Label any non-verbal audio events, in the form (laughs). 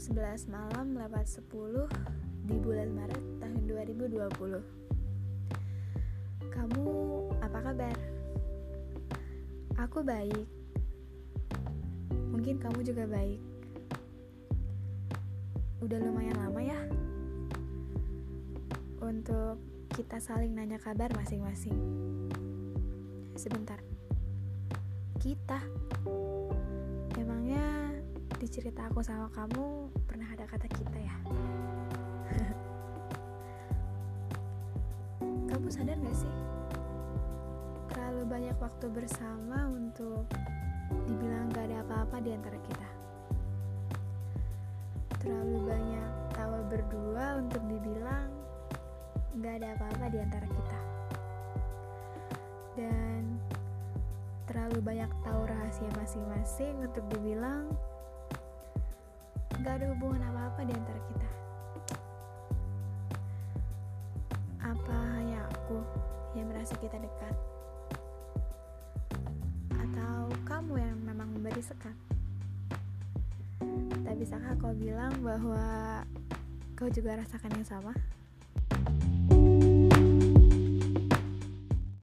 11 malam lewat 10 di bulan Maret tahun 2020 Kamu apa kabar? Aku baik. Mungkin kamu juga baik. Udah lumayan lama ya? Untuk kita saling nanya kabar masing-masing. Sebentar. Kita cerita aku sama kamu pernah ada kata kita ya? (laughs) kamu sadar gak sih? Terlalu banyak waktu bersama untuk dibilang gak ada apa-apa di antara kita. Terlalu banyak tawa berdua untuk dibilang gak ada apa-apa di antara kita. Dan terlalu banyak tahu rahasia masing-masing untuk dibilang gak ada hubungan apa-apa di antara kita. Apa hanya aku yang merasa kita dekat? Atau kamu yang memang memberi sekat? Tak bisakah kau bilang bahwa kau juga rasakan yang sama?